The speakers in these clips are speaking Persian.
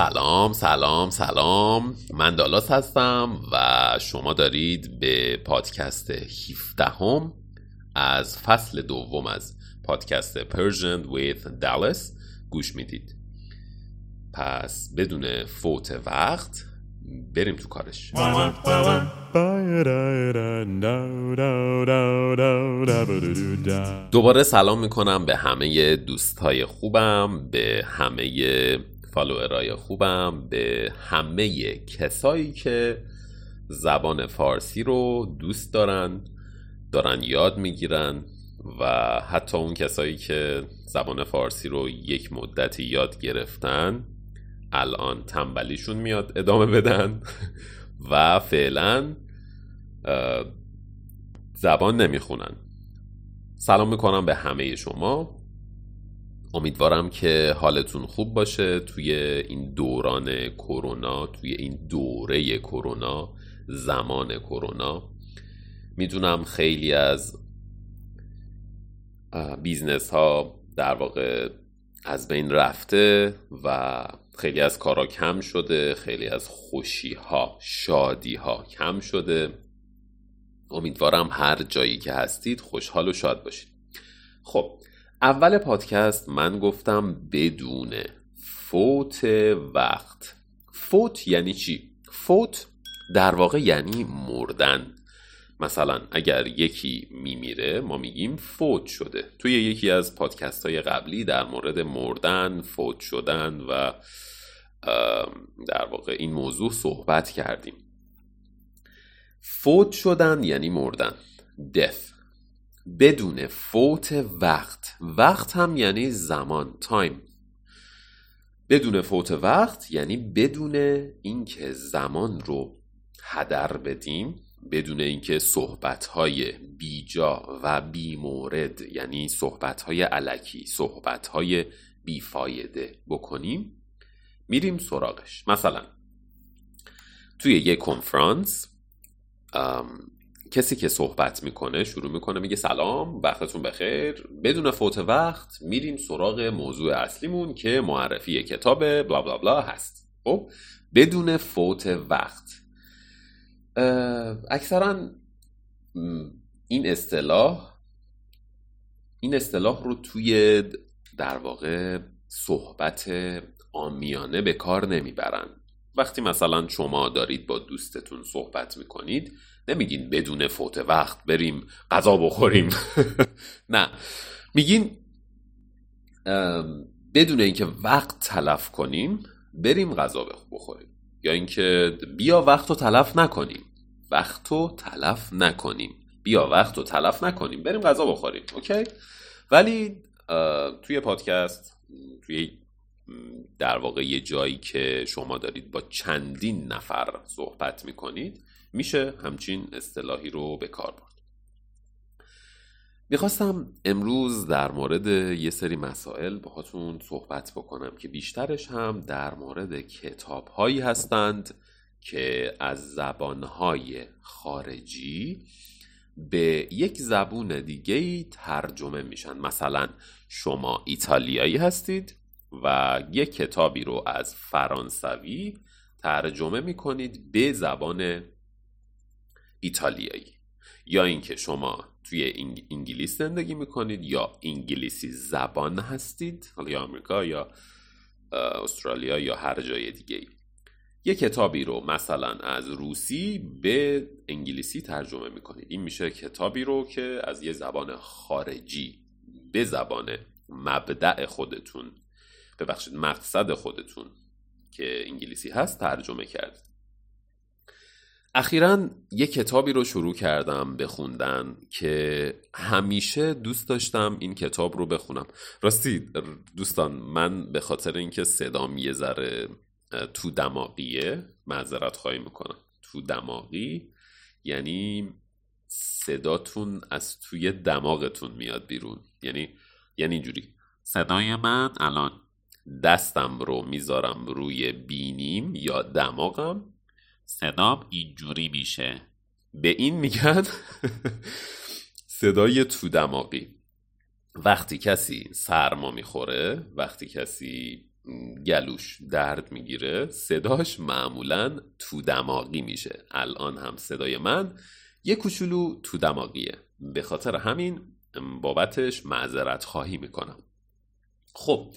سلام سلام سلام. من دالاس هستم و شما دارید به پادکست 17 هم از فصل دوم از پادکست Persian with Dallas گوش می‌دید. پس بدون فوت وقت بریم تو کارش. دوباره سلام می‌کنم به همه دوستای خوبم به همه فالوورای خوبم به همه کسایی که زبان فارسی رو دوست دارن دارن یاد می‌گیرن و حتی اون کسایی که زبان فارسی رو یک مدتی یاد گرفتن الان تنبلیشون میاد ادامه بدن و فعلا زبان نمی‌خونن. سلام می‌کنم به همه شما. امیدوارم که حالتون خوب باشه توی این دوران کرونا توی این دوره کرونا زمان کرونا. می‌دونم خیلی از business ها در واقع از بین رفته و خیلی از کارا کم شده خیلی از خوشی ها شادی ها کم شده. امیدوارم هر جایی که هستید خوشحال و شاد باشید. خب اول پادکست من گفتم بدون فوت وقت. فوت یعنی چی؟ فوت در واقع یعنی مردن. مثلا اگر یکی میمیره ما میگیم فوت شده. توی یکی از پادکست های قبلی در مورد مردن فوت شدن و در واقع این موضوع صحبت کردیم. فوت شدن یعنی مردن. Death. بدون فوت وقت. وقت هم یعنی زمان تایم بدون فوت وقت یعنی بدون اینکه زمان رو هدر بدیم بدون اینکه صحبت‌های بیجا و بیمورد یعنی صحبت‌های علکی صحبت‌های بیفایده بکنیم میریم سراغش. مثلا توی یه کنفرانس کسی که صحبت می‌کنه شروع می‌کنه میگه سلام وقتتون بخیر. بدون فوت وقت میریم سراغ موضوع اصلیمون که معرفی کتاب بلا بلا بلا هست. خب بدون فوت وقت. اکثرا این اصطلاح این اصطلاح رو توی در واقع صحبت آمیانه به کار نمی‌برن. وقتی مثلا شما دارید با دوستتون صحبت می‌کنید نمیگین بدون فوت وقت بریم غذا بخوریم. نه. میگین بدون اینکه وقت تلف کنیم بریم غذا بخوریم. یا اینکه بیا وقت رو تلف نکنیم. وقت رو تلف نکنیم. بیا وقت رو تلف نکنیم. بریم غذا بخوریم. اوکی؟ ولی توی پادکست توی در واقع یه جایی که شما دارید با چندین نفر صحبت می‌کنید میشه همچین اصطلاحی رو به کار برد. می‌خواستم امروز در مورد یه سری مسائل باهاتون صحبت بکنم که بیشترش هم در مورد کتاب هایی هستند که از زبانهای خارجی به یک زبون دیگه ترجمه میشن. مثلا شما ایتالیایی هستید و یک کتابی رو از فرانسوی ترجمه می‌کنید به زبان ایتالیایی. یا اینکه شما توی انگلیس زندگی می‌کنید یا انگلیسی زبان هستید حالا یا آمریکا یا استرالیا یا هر جای دیگه ای یه کتابی رو مثلا از روسی به انگلیسی ترجمه می‌کنید. این میشه کتابی رو که از یه زبان خارجی به زبان مبدع خودتون ببخشید مقصد خودتون که انگلیسی هست ترجمه کرد. اخیرا یه کتابی رو شروع کردم بخوندن که همیشه دوست داشتم این کتاب رو بخونم. راستی دوستان من به خاطر اینکه صدام یه ذره تو دماغیه معذرت خواهی می‌کنم. تو دماغی یعنی صداتون از توی دماغتون میاد بیرون. یعنی یعنی اینجوری. صدای من الان دستم رو می‌ذارم روی بینیم یا دماغم. صدام اینجوری میشه. به این میگن صدای تو دماغی وقتی کسی سرما می‌خوره وقتی کسی گلوش درد می‌گیره صداش معمولا تو دماغی میشه. الان هم صدای من یه کوچولو تو دماغیه به خاطر همین بابتش معذرت خواهی می‌کنم. خب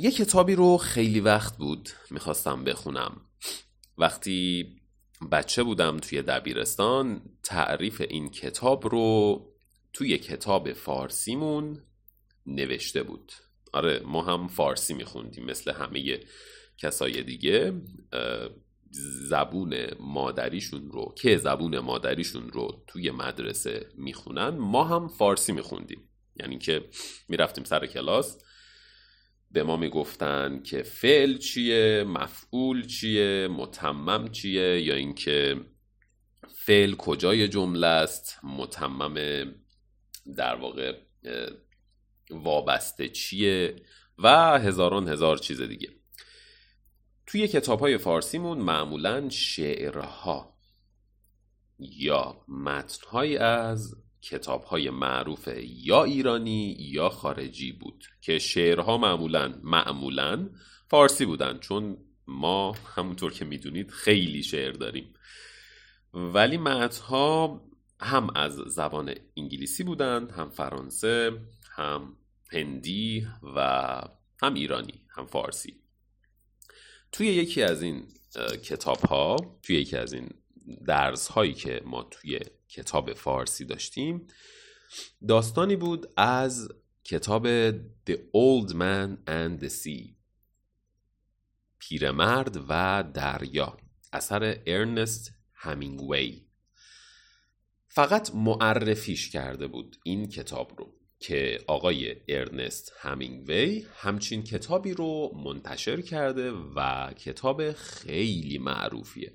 یه کتابی رو خیلی وقت بود می‌خواستم بخونم. وقتی بچه بودم توی دبیرستان تعریف این کتاب رو توی کتاب فارسیمون نوشته بود. آره ما هم فارسی میخوندیم مثل همه کسای دیگه. زبون مادریشون رو که زبون مادریشون رو توی مدرسه می‌خونن ما هم فارسی میخوندیم. یعنی که می‌رفتیم سر کلاس به ما می‌گفتن که فعل چیه مفعول چیه متمم چیه یا اینکه فعل کجای جمله است متمم در واقع وابسته چیه و هزاران هزار چیز دیگه. توی کتاب های فارسیمون معمولا شعرها یا متنهایی از کتاب های معروف یا ایرانی یا خارجی بود که شعرها معمولا معمولا فارسی بودن چون ما همونطور که می‌دونید خیلی شعر داریم. ولی متنها هم از زبان انگلیسی بودن هم فرانسه هم هندی و هم ایرانی هم فارسی. توی یکی از این کتاب ها توی یکی از این درس هایی که ما توی کتاب فارسی داشتیم داستانی بود از کتاب The Old Man and the Sea پیرمرد و دریا اثر ارنست همینگوی. فقط معرفیش کرده بود این کتاب رو که آقای ارنست همینگوی همچین کتابی رو منتشر کرده و کتاب خیلی معروفیه.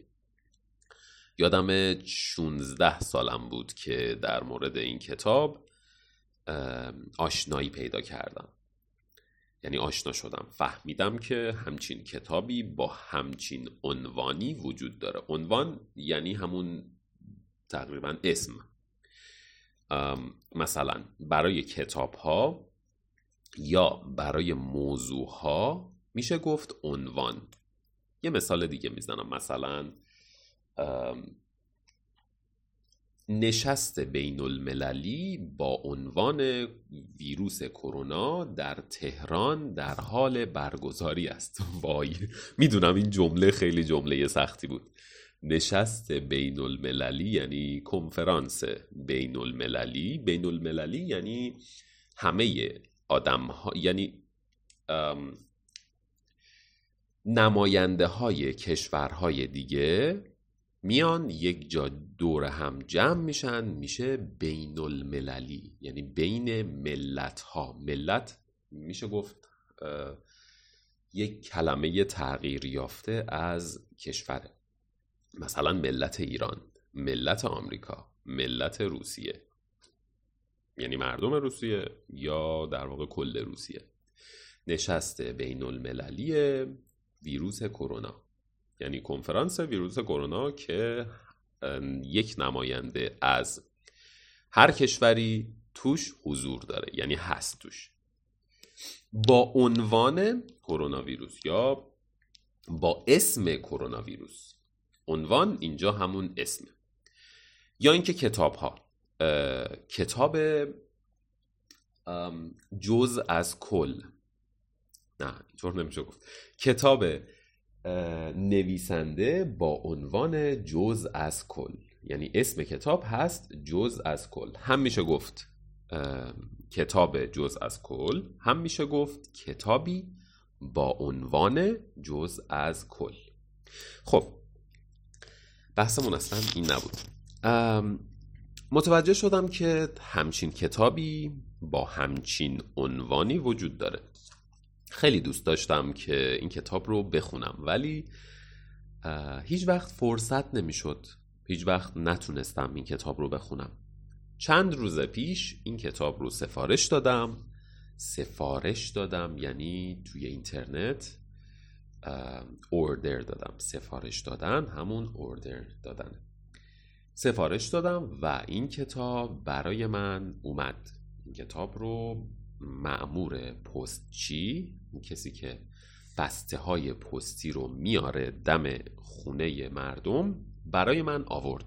یادم 16 سالم بود که در مورد این کتاب آشنایی پیدا کردم. یعنی آشنا شدم. فهمیدم که همچین کتابی با همچین عنوانی وجود داره. عنوان یعنی همون تقریبا اسم. مثلا برای کتاب ها یا برای موضوع ها میشه گفت عنوان. یه مثال دیگه می‌زنم. مثلا نشست بین المللی با عنوان ویروس کرونا در تهران در حال برگزاری است. وای می‌دونم این جمله خیلی جمله سختی بود. نشست بین المللی یعنی کنفرانس بین المللی. بین المللی یعنی همه آدم ها یعنی نماینده های کشورهای دیگه میان یک جا دور هم جمع میشن میشه بین المللی یعنی بین ملت ها ملت میشه گفت یک کلمه تغییر یافته از کشوره مثلا ملت ایران ملت آمریکا ملت روسیه. یعنی مردم روسیه یا در واقع کل روسیه. نشست بین المللی ویروس کرونا. یعنی کنفرانس ویروس کرونا که یک نماینده از هر کشوری توش حضور داره یعنی هست توش. با عنوان کرونا ویروس یا با اسم کرونا ویروس. عنوان اینجا همون اسمه. یا اینکه کتاب ها کتاب جز از کل. نه اینطور نمیشه گفت. کتاب نویسنده با عنوان جز از کل. یعنی اسم کتاب هست جز از کل. هم میشه گفت کتاب جز از کل هم میشه گفت کتابی با عنوان جز از کل. خب بحثمون اصلا این نبود. متوجه شدم که همچین کتابی با همچین عنوانی وجود داره. خیلی دوست داشتم که این کتاب رو بخونم ولی هیچ وقت فرصت نمی‌شد. هیچ وقت نتونستم این کتاب رو بخونم. چند روز پیش این کتاب رو سفارش دادم. سفارش دادم یعنی توی اینترنت اوردر دادم. سفارش دادن همون اوردر دادن. سفارش دادم و این کتاب برای من اومد. این کتاب رو معمور پستچی کسی که بسته های پستی رو میاره دم خونه مردم برای من آورد.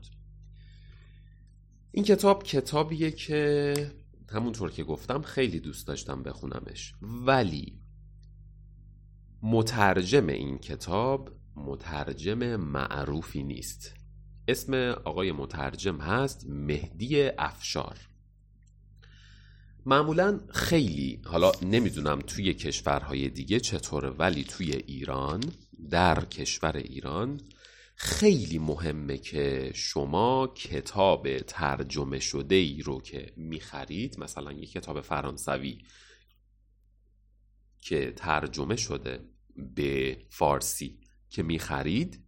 این کتاب کتابیه که همونطور که گفتم خیلی دوست داشتم بخونمش. ولی مترجم این کتاب مترجم معروفی نیست. اسم آقای مترجم هست مهدی افشار. معمولا خیلی حالا نمی‌دونم توی کشورهای دیگه چطوره ولی توی ایران در کشور ایران خیلی مهمه که شما کتاب ترجمه شده ای رو که می‌خرید مثلا یک کتاب فرانسوی که ترجمه شده به فارسی که می‌خرید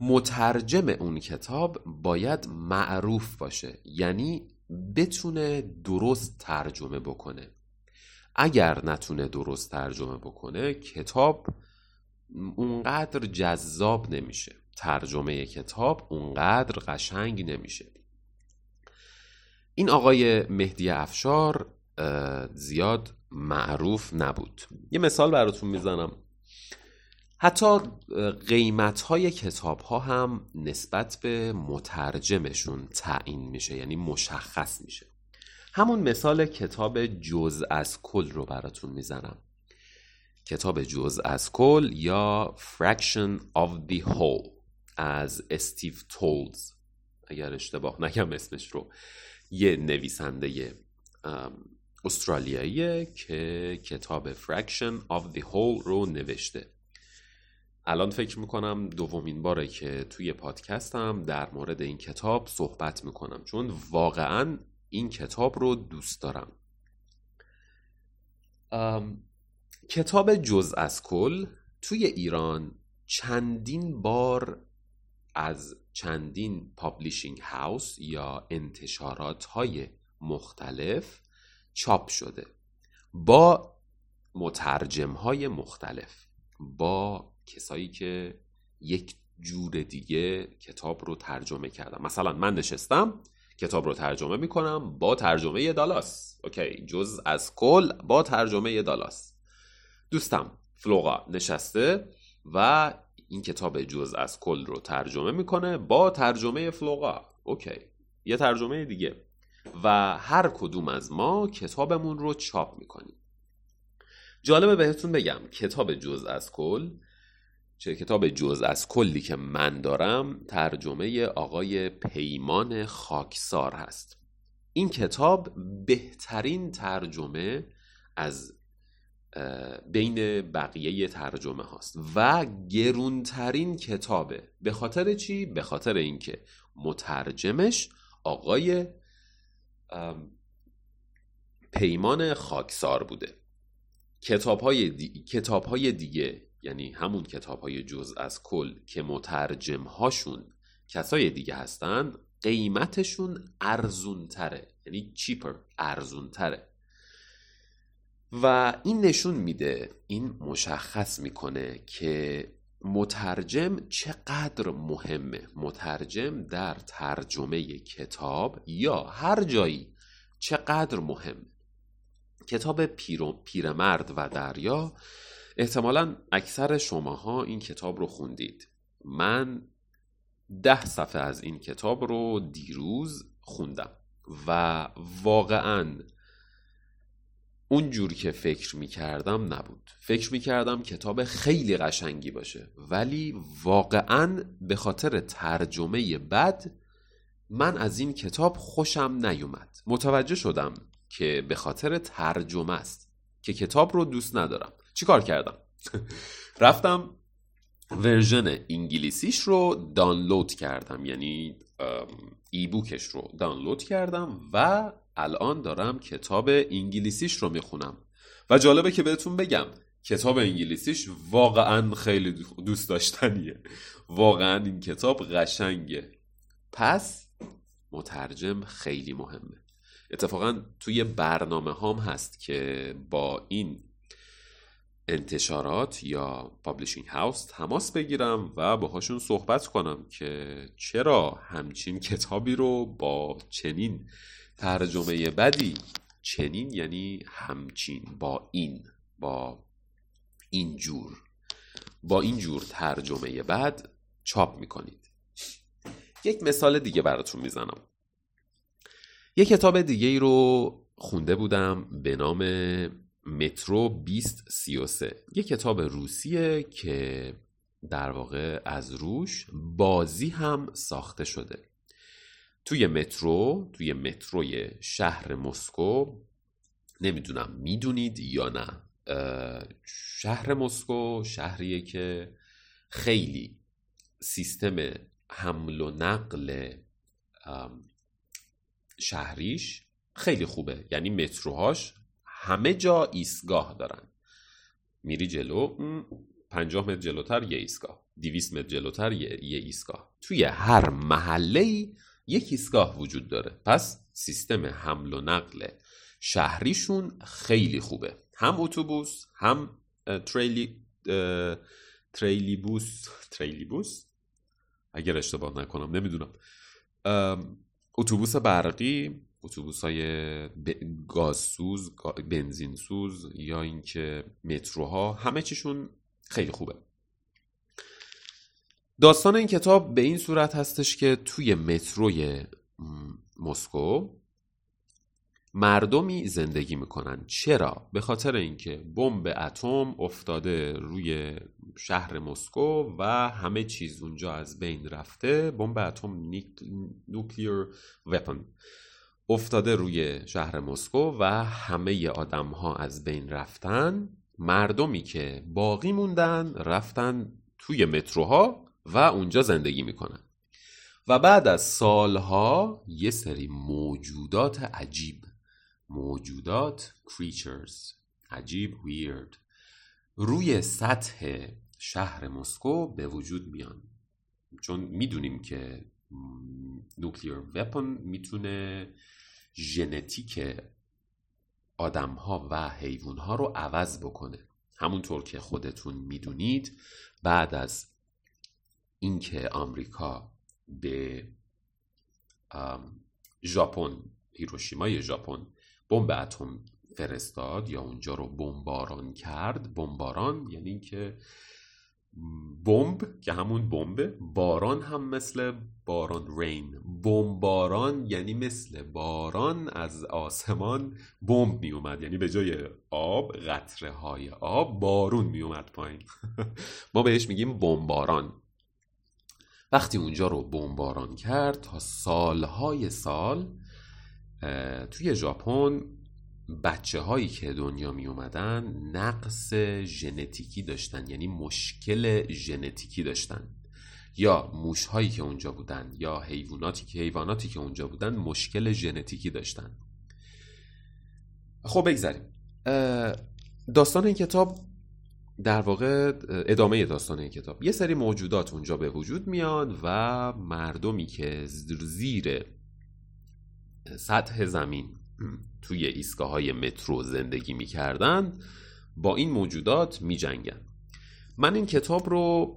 مترجم اون کتاب باید معروف باشه. یعنی بتونه درست ترجمه بکنه. اگر نتونه درست ترجمه بکنه کتاب اونقدر جذاب نمیشه. ترجمه کتاب اونقدر قشنگ نمیشه. این آقای مهدی افشار زیاد معروف نبود. یه مثال براتون می‌زنم. حتی قیمت های کتاب ها هم نسبت به مترجمشون تعیین میشه یعنی مشخص میشه. همون مثال کتاب جز از کل رو براتون می‌زنم. کتاب جز از کل یا Fraction of the Whole از استیو تولز. اگر اشتباه نگم اسمش رو. یه نویسنده استرالیاییه که کتاب Fraction of the Whole رو نوشته. الان فکر می‌کنم دومین باره که توی پادکستم در مورد این کتاب صحبت می‌کنم چون واقعا این کتاب رو دوست دارم. کتاب جز از کل توی ایران چندین بار از چندین publishing house یا انتشارات های مختلف چاپ شده. با مترجم های مختلف با کسایی که یک جور دیگه کتاب رو ترجمه کردم مثلا من نشستم کتاب رو ترجمه می‌کنم با ترجمه دالاس. OK جز از کل با ترجمه دالاس. دوستم فلوغا نشسته و این کتاب جز از کل رو ترجمه می‌کنه با ترجمه فلوغا. OK یه ترجمه دیگه. و هر کدوم از ما کتابمون رو چاپ می‌کنیم. جالبه بهتون بگم کتاب جز از کل چه کتاب جز از کلی که من دارم ترجمه آقای پیمان خاکسار هست. این کتاب بهترین ترجمه از بین بقیه ترجمه هاست و گرونترین کتابه. به خاطر چی؟ به خاطر اینکه مترجمش آقای پیمان خاکسار بوده. کتاب های, کتاب های دیگه یعنی همون کتاب های جز از کل که مترجم هاشون کسای دیگه هستن قیمتشون ارزون تره یعنی چیپر ارزون تره و این نشون میده این مشخص می‌کنه که مترجم چقدر مهمه. مترجم در ترجمه کتاب یا هر جایی چقدر مهمه. کتاب پیرمرد و دریا احتمالا اکثر شماها این کتاب رو خوندید. من ده صفحه از این کتاب رو دیروز خوندم و واقعا اونجور که فکر می کردم نبود. فکر می کردم کتاب خیلی قشنگی باشه ولی واقعا به خاطر ترجمه بد من از این کتاب خوشم نیومد. متوجه شدم که به خاطر ترجمه است که کتاب رو دوست ندارم. چیکار کردم؟ رفتم ورژن انگلیسیش رو دانلود کردم یعنی ای بوکش رو دانلود کردم و الان دارم کتاب انگلیسیش رو می‌خونم. و جالبه که بهتون بگم کتاب انگلیسیش واقعا خیلی دوست داشتنیه. واقعا این کتاب قشنگه. پس مترجم خیلی مهمه. اتفاقا توی برنامه هام هست که با این انتشارات یا publishing house تماس بگیرم و باهاشون صحبت کنم که چرا همچین کتابی رو با چنین ترجمه بدی چنین یعنی همچین با این با اینجور با اینجور ترجمه بد چاپ می‌کنید. یک مثال دیگه براتون می‌زنم. یک کتاب دیگه ای رو خونده بودم به نام مترو 2033 یک کتاب روسیه که در واقع از روش بازی هم ساخته شده. توی مترو توی متروی شهر مسکو نمی‌دونم می‌دونید یا نه شهر مسکو شهریه که خیلی سیستم حمل و نقل شهریش خیلی خوبه. یعنی متروهاش همه جا ایستگاه دارن. میری جلو پنجاه متر جلوتر یه ایستگاه دیویست متر جلوتر یه, ایستگاه. توی هر محله یک ایستگاه وجود داره. پس سیستم حمل و نقل شهریشون خیلی خوبه. هم اتوبوس هم تریلی تریلی بوس تریلی بوس اگر اشتباه نکنم نمی‌دونم. اتوبوس برقی اتوبوس های گازسوز بنزین سوز یا اینکه متروها همه چیشون خیلی خوبه. داستان این کتاب به این صورت هستش که توی متروی مسکو مردمی زندگی می‌کنن. چرا؟ به خاطر اینکه بمب اتم افتاده روی شهر مسکو و همه چیز اونجا از بین رفته. بمب اتم نوکلیر وپن افتاده روی شهر مسکو و همه آدم ها از بین رفتن. مردمی که باقی موندن رفتن توی متروها و اونجا زندگی می‌کنن. و بعد از سالها یه سری موجودات عجیب. موجودات creatures. عجیب weird. روی سطح شهر مسکو به وجود میان. چون می‌دونیم که نوکلیر وپن می‌تونه ژنتیک آدم ها و حیوان ها رو عوض بکنه. همونطور که خودتون می‌دونید بعد از اینکه آمریکا به ژاپن هیروشیمای ژاپن بمب اتم فرستاد یا اونجا رو بمباران کرد بمباران یعنی اینکه بمب که همون بمب باران هم مثل باران رین بمباران یعنی مثل باران از آسمان بمب می اومد یعنی به جای آب قطره های آب بارون می اومد پایین. ما بهش میگیم بمباران وقتی اونجا رو بمباران کرد تا سالهای سال توی ژاپن بچه هایی که دنیا می اومدن نقص ژنتیکی داشتن یعنی مشکل ژنتیکی داشتن. یا موش هایی که اونجا بودن یا حیواناتی که حیواناتی که اونجا بودن مشکل ژنتیکی داشتن. خب بگذاریم داستان این کتاب در واقع ادامه داستان این کتاب. یه سری موجودات اونجا به وجود میان و مردمی که زیر سطح زمین توی ایستگاه های مترو زندگی می‌کردن با این موجودات میجنگن. من این کتاب رو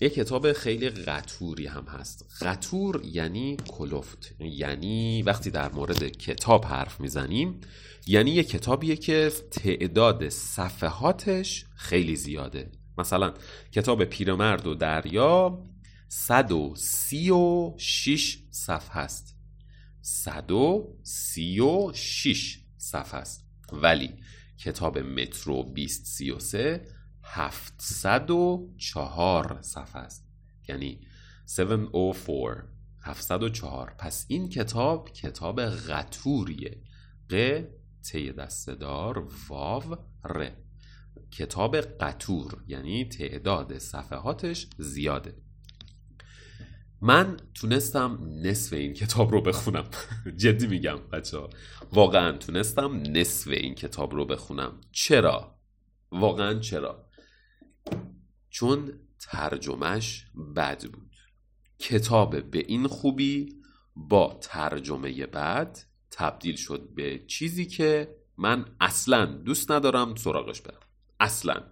یک کتاب خیلی قطوری هم هست. قطور یعنی کلفت. یعنی وقتی در مورد کتاب حرف می‌زنیم یعنی یک کتابیه که تعداد صفحاتش خیلی زیاده. مثلا کتاب پیرمرد و دریا 136 صفحه است. 136 صفحه است. ولی کتاب مترو 2033 704 صفحه است. یعنی 704 704 پس این کتاب کتاب غطوریه ق تی دستدار واو ر. کتاب قطور یعنی تعداد صفحاتش زیاده. من تونستم نصف این کتاب رو بخونم. جدی میگم بچه ها. واقعا تونستم نصف این کتاب رو بخونم. چرا؟ واقعا چرا؟ چون ترجمهش بد بود. کتاب به این خوبی با ترجمه بد تبدیل شد به چیزی که من اصلا دوست ندارم سراغش برم. اصلا.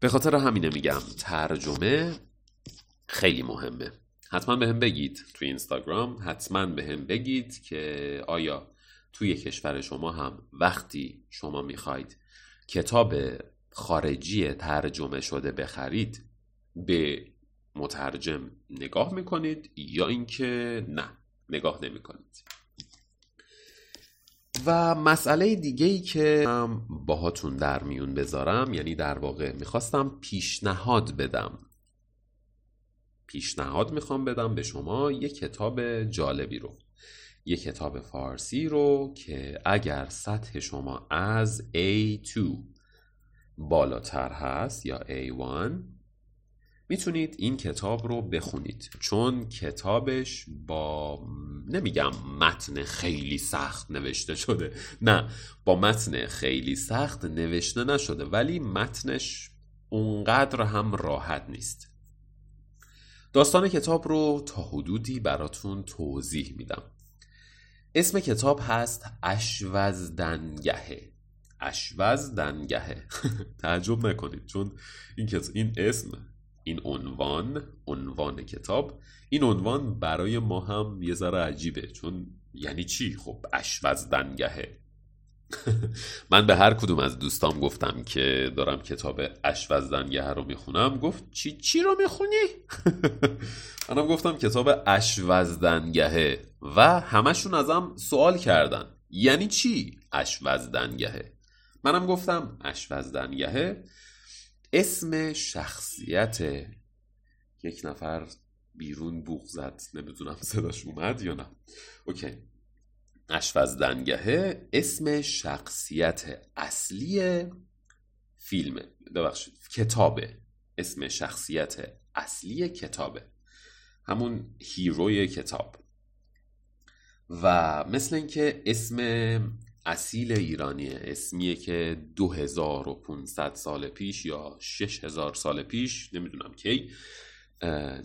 به خاطر همینه میگم ترجمه خیلی مهمه. حتما به هم بگید توی اینستاگرام. حتما به هم بگید که آیا توی کشور شما هم وقتی شما می‌خواید کتاب خارجی ترجمه شده بخرید به مترجم نگاه می‌کنید یا اینکه نه نگاه نمی‌کنید؟ و مسئله دیگه ای که باهاتون در میون بذارم یعنی در واقع می‌خواستم پیشنهاد بدم پیشنهاد می‌خوام بدم به شما یه کتاب جالبی رو. یه کتاب فارسی رو که اگر سطح شما از A2 بالاتر هست یا A1 می‌تونید این کتاب رو بخونید. چون کتابش با نمیگم متن خیلی سخت نوشته شده. نه با متن خیلی سخت نوشته نشده ولی متنش اونقدر هم راحت نیست. داستان کتاب رو تا حدودی براتون توضیح میدم. اسم کتاب هست اشوزدنگهه. اشوزدنگهه. تعجب نکنید چون این, این اسم این عنوان عنوان کتاب این عنوان برای ما هم یه ذره عجیبه. چون یعنی چی؟ خب اشوزدنگهه. من به هر کدوم از دوستام گفتم که دارم کتاب اشوزدنگه رو می‌خونم گفت چی چی رو می‌خونی؟ منم گفتم کتاب اشوزدنگهه و همشون ازم سوال کردن. یعنی چی اشوزدنگهه منم گفتم اشوزدنگهه اسم شخصیت یک نفر بیرون بوغ زد. نمی‌دونم صداش اومد یا نه. اوکی. اشوزدنگهه اسم شخصیت اصلی فیلم ببخشید کتابه. اسم شخصیت اصلی کتابه. همون هیروی کتاب. و مثل اینکه اسم اصیل ایرانیه اسمیه که 2500 سال پیش یا 6000 سال پیش نمی‌دونم کی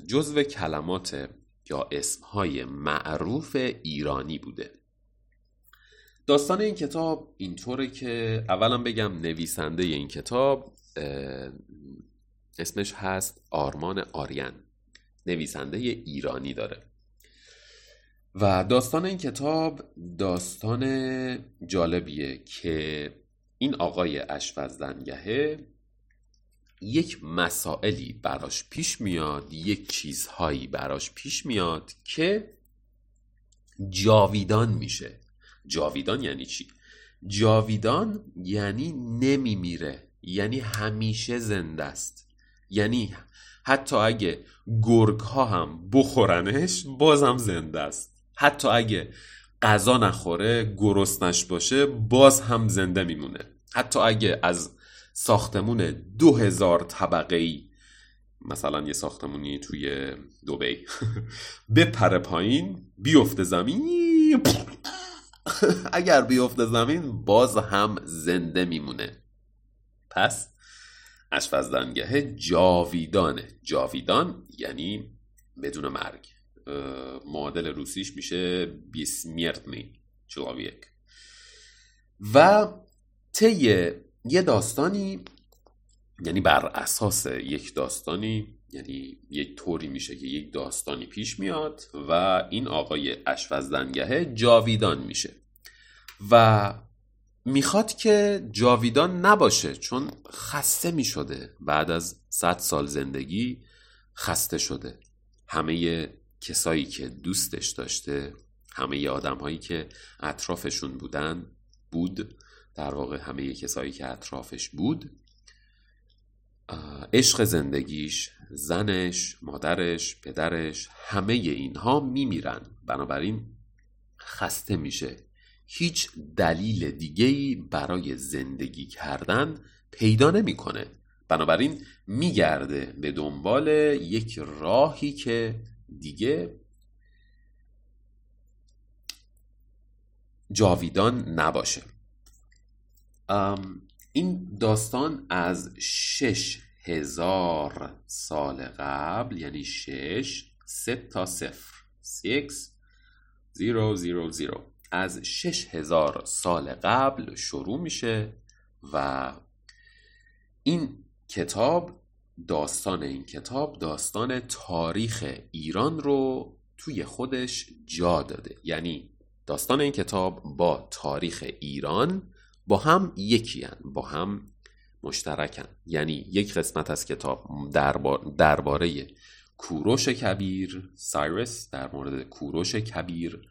جزو کلمات یا اسمهای معروف ایرانی بوده. داستان این کتاب اینطوره که اولا بگم نویسنده این کتاب اسمش هست آرمان آریان. نویسنده ایرانی داره. و داستان این کتاب داستان جالبیه که این آقای اشوزدنگهه یک مسائلی براش پیش میاد یک چیزهایی براش پیش میاد که جاویدان میشه. جاویدان یعنی چی؟ جاویدان یعنی نمیمیره یعنی همیشه زنده است. یعنی حتی اگه گرگ ها هم بخورنش بازم زنده است. حتی اگه غذا نخوره گرسنش باشه باز هم زنده میمونه. حتی اگه از ساختمون دو هزار طبقه ای مثلا یه ساختمونی توی دوبی بپره پایین بیفته زمین اگر بیفته زمین باز هم زنده میمونه. پس اشفزدنگه جاویدانه. جاویدان یعنی بدون مرگ. معادل روسیش میشه بیسمیرتنی چلاویک و طی یه داستانی یعنی بر اساس یک داستانی یعنی یک طوری میشه که یک داستانی پیش میاد و این آقای اشوزدنگهه جاویدان میشه. و می‌خواد که جاویدان نباشه چون خسته می‌شده. بعد از صد سال زندگی خسته شده. همه کسایی که دوستش داشته همه آدم هایی که اطرافشون بودن بود. در واقع همه کسایی که اطرافش بود عشق زندگیش زنش مادرش پدرش همه اینها میمیرن. بنابراین خسته میشه. هیچ دلیل دیگهی برای زندگی کردن پیدا نمی‌کنه. بنابراین میگرده به دنبال یک راهی که دیگه جاویدان نباشه. این داستان از شش هزار سال قبل یعنی شش سه تا صفر سیکس زیرو زیرو زیرو. از شش هزار سال قبل شروع میشه و این کتاب داستان این کتاب داستان تاریخ ایران رو توی خودش جا داده. یعنی داستان این کتاب با تاریخ ایران با هم یکی هن. با هم مشترکن یعنی یک قسمت از کتاب درباره کوروش کبیر سایرس در مورد کوروش کبیر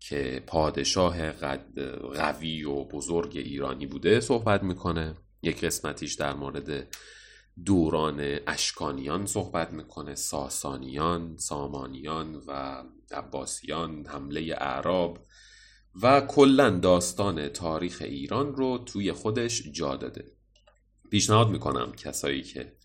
که پادشاه قد قوی و بزرگ ایرانی بوده صحبت می‌کنه یک قسمتیش در مورد دوران اشکانیان صحبت می‌کنه ساسانیان سامانیان و عباسیان حمله اعراب و کلا داستان تاریخ ایران رو توی خودش جا داده. پیشنهاد می‌کنم کسایی که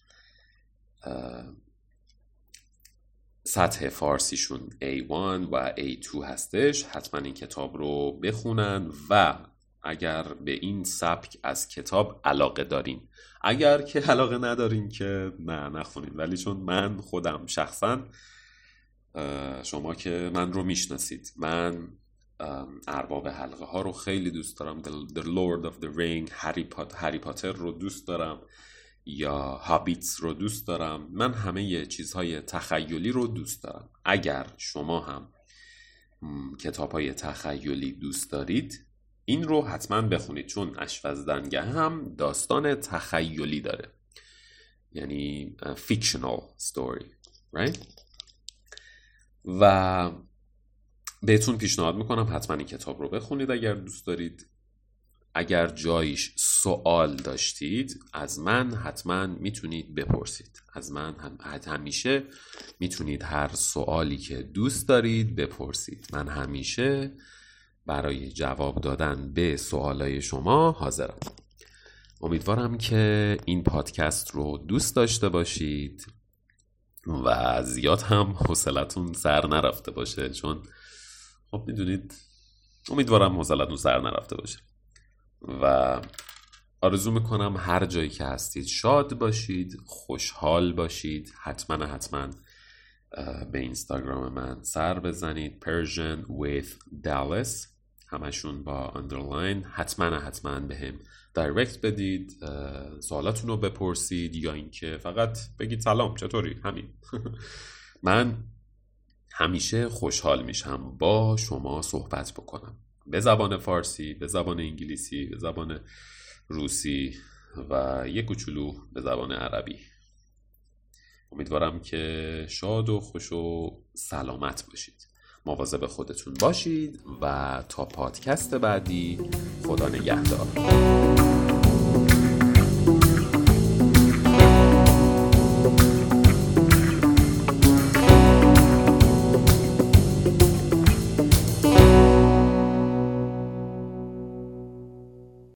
سطح فارسیشون A1 و A2 هستش حتما این کتاب رو بخونن و اگر به این سبک از کتاب علاقه دارین. اگر که علاقه ندارین که نه نخونین. ولی چون من خودم شخصا شما که من رو می‌شناسید. من ارباب حلقه ها رو خیلی دوست دارم. The, Lord of the Ring هری پاتر رو دوست دارم. یا هابیتس رو دوست دارم. من همه چیزهای تخیلی رو دوست دارم. اگر شما هم کتاب های تخیلی دوست دارید این رو حتما بخونید چون اشفزدنگه هم داستان تخیلی داره. یعنی فیکشنال ستوری right? و بهتون پیشنهاد می‌کنم حتما این کتاب رو بخونید اگر دوست دارید. اگر جایش سوال داشتید از من حتما می‌تونید بپرسید. از من هم همیشه می‌تونید هر سوالی که دوست دارید بپرسید. من همیشه برای جواب دادن به سوالای شما حاضرم. امیدوارم که این پادکست رو دوست داشته باشید و زیاد هم حوصلتون سر نرفته باشه چون خب می‌دونید امیدوارم حوصلتون سر نرفته باشه. و آرزو می‌کنم هر جایی که هستید شاد باشید خوشحال باشید. حتما حتما به اینستاگرام من سر بزنید. Persian with Dallas. همشون با underline حتما حتما به هم direct بدید. سوالاتون رو بپرسید یا اینکه فقط بگید سلام چطوری؟ همین. من همیشه خوشحال میشم با شما صحبت بکنم. به زبان فارسی به زبان انگلیسی به زبان روسی و یک کوچولو به زبان عربی. امیدوارم که شاد و خوش و سلامت باشید. مواظب خودتون باشید و تا پادکست بعدی خدا نگهدار.